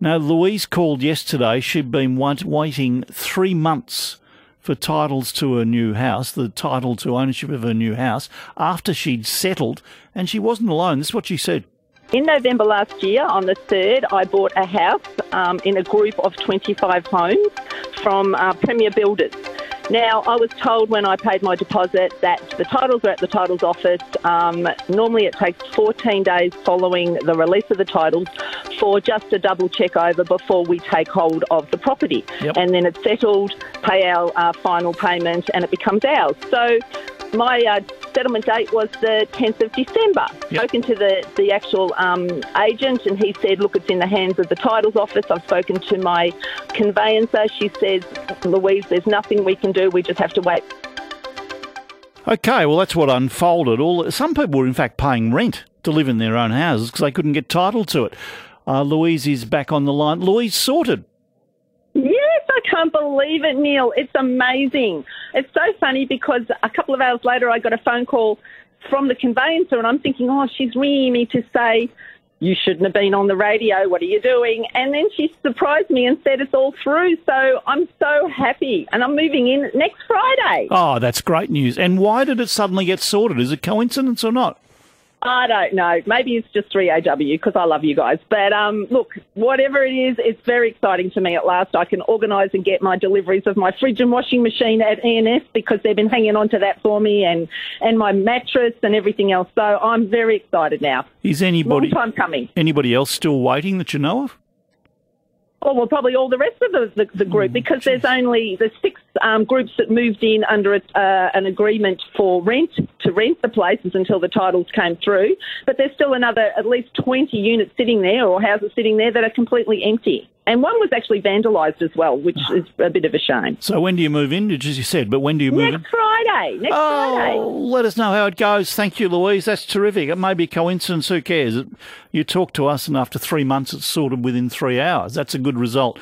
Now, Louise called yesterday. She'd been waiting three months for titles to her new house, the title to ownership of her new house, after she'd settled, and she wasn't alone. This is what she said. In November last year, on the 3rd, I bought a house um, in a group of 25 homes from uh, Premier Builders. Now, I was told when I paid my deposit that the titles were at the titles office. Um, normally, it takes 14 days following the release of the titles for just a double check over before we take hold of the property. Yep. And then it's settled, pay our uh, final payment, and it becomes ours. So, my uh, settlement date was the 10th of December. Yep. Spoken to the, the actual um, agent, and he said, Look, it's in the hands of the titles office. I've spoken to my conveyancer. She says, Louise, there's nothing we can do. We just have to wait. Okay, well, that's what unfolded. All some people were, in fact, paying rent to live in their own houses because they couldn't get title to it. Uh, Louise is back on the line. Louise sorted. Yes, I can't believe it, Neil. It's amazing. It's so funny because a couple of hours later, I got a phone call from the conveyancer, and I'm thinking, oh, she's ringing me to say, you shouldn't have been on the radio. What are you doing? And then she surprised me and said it's all through. So I'm so happy. And I'm moving in next Friday. Oh, that's great news. And why did it suddenly get sorted? Is it coincidence or not? I don't know. Maybe it's just 3AW because I love you guys. But um, look, whatever it is, it's very exciting to me at last. I can organise and get my deliveries of my fridge and washing machine at ENS because they've been hanging on to that for me and, and my mattress and everything else. So I'm very excited now. Is Long anybody time coming. anybody else still waiting that you know of? Oh, well, probably all the rest of the, the, the group because there's only the six um, groups that moved in under a, uh, an agreement for rent to rent the places until the titles came through. But there's still another at least 20 units sitting there or houses sitting there that are completely empty. And one was actually vandalised as well, which is a bit of a shame. So when do you move in? As you said, but when do you move in? Next Friday. Next oh, Friday. Oh, let us know how it goes. Thank you, Louise. That's terrific. It may be coincidence. Who cares? You talk to us, and after three months, it's sorted within three hours. That's a good result.